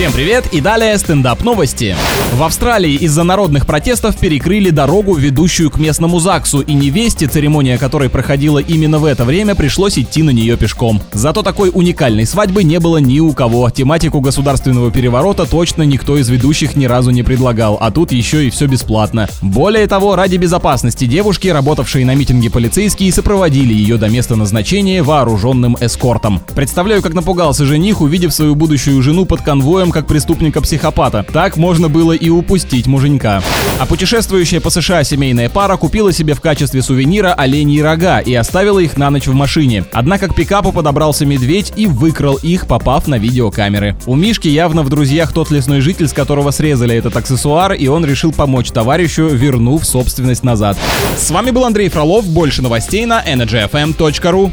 Всем привет и далее стендап новости. В Австралии из-за народных протестов перекрыли дорогу, ведущую к местному ЗАГСу, и невесте, церемония которой проходила именно в это время, пришлось идти на нее пешком. Зато такой уникальной свадьбы не было ни у кого. Тематику государственного переворота точно никто из ведущих ни разу не предлагал, а тут еще и все бесплатно. Более того, ради безопасности девушки, работавшие на митинге полицейские, сопроводили ее до места назначения вооруженным эскортом. Представляю, как напугался жених, увидев свою будущую жену под конвоем как преступника-психопата. Так можно было и упустить муженька. А путешествующая по США семейная пара купила себе в качестве сувенира оленьи рога и оставила их на ночь в машине. Однако к пикапу подобрался медведь и выкрал их, попав на видеокамеры. У Мишки явно в друзьях тот лесной житель, с которого срезали этот аксессуар, и он решил помочь товарищу, вернув собственность назад. С вами был Андрей Фролов. Больше новостей на energyfm.ru.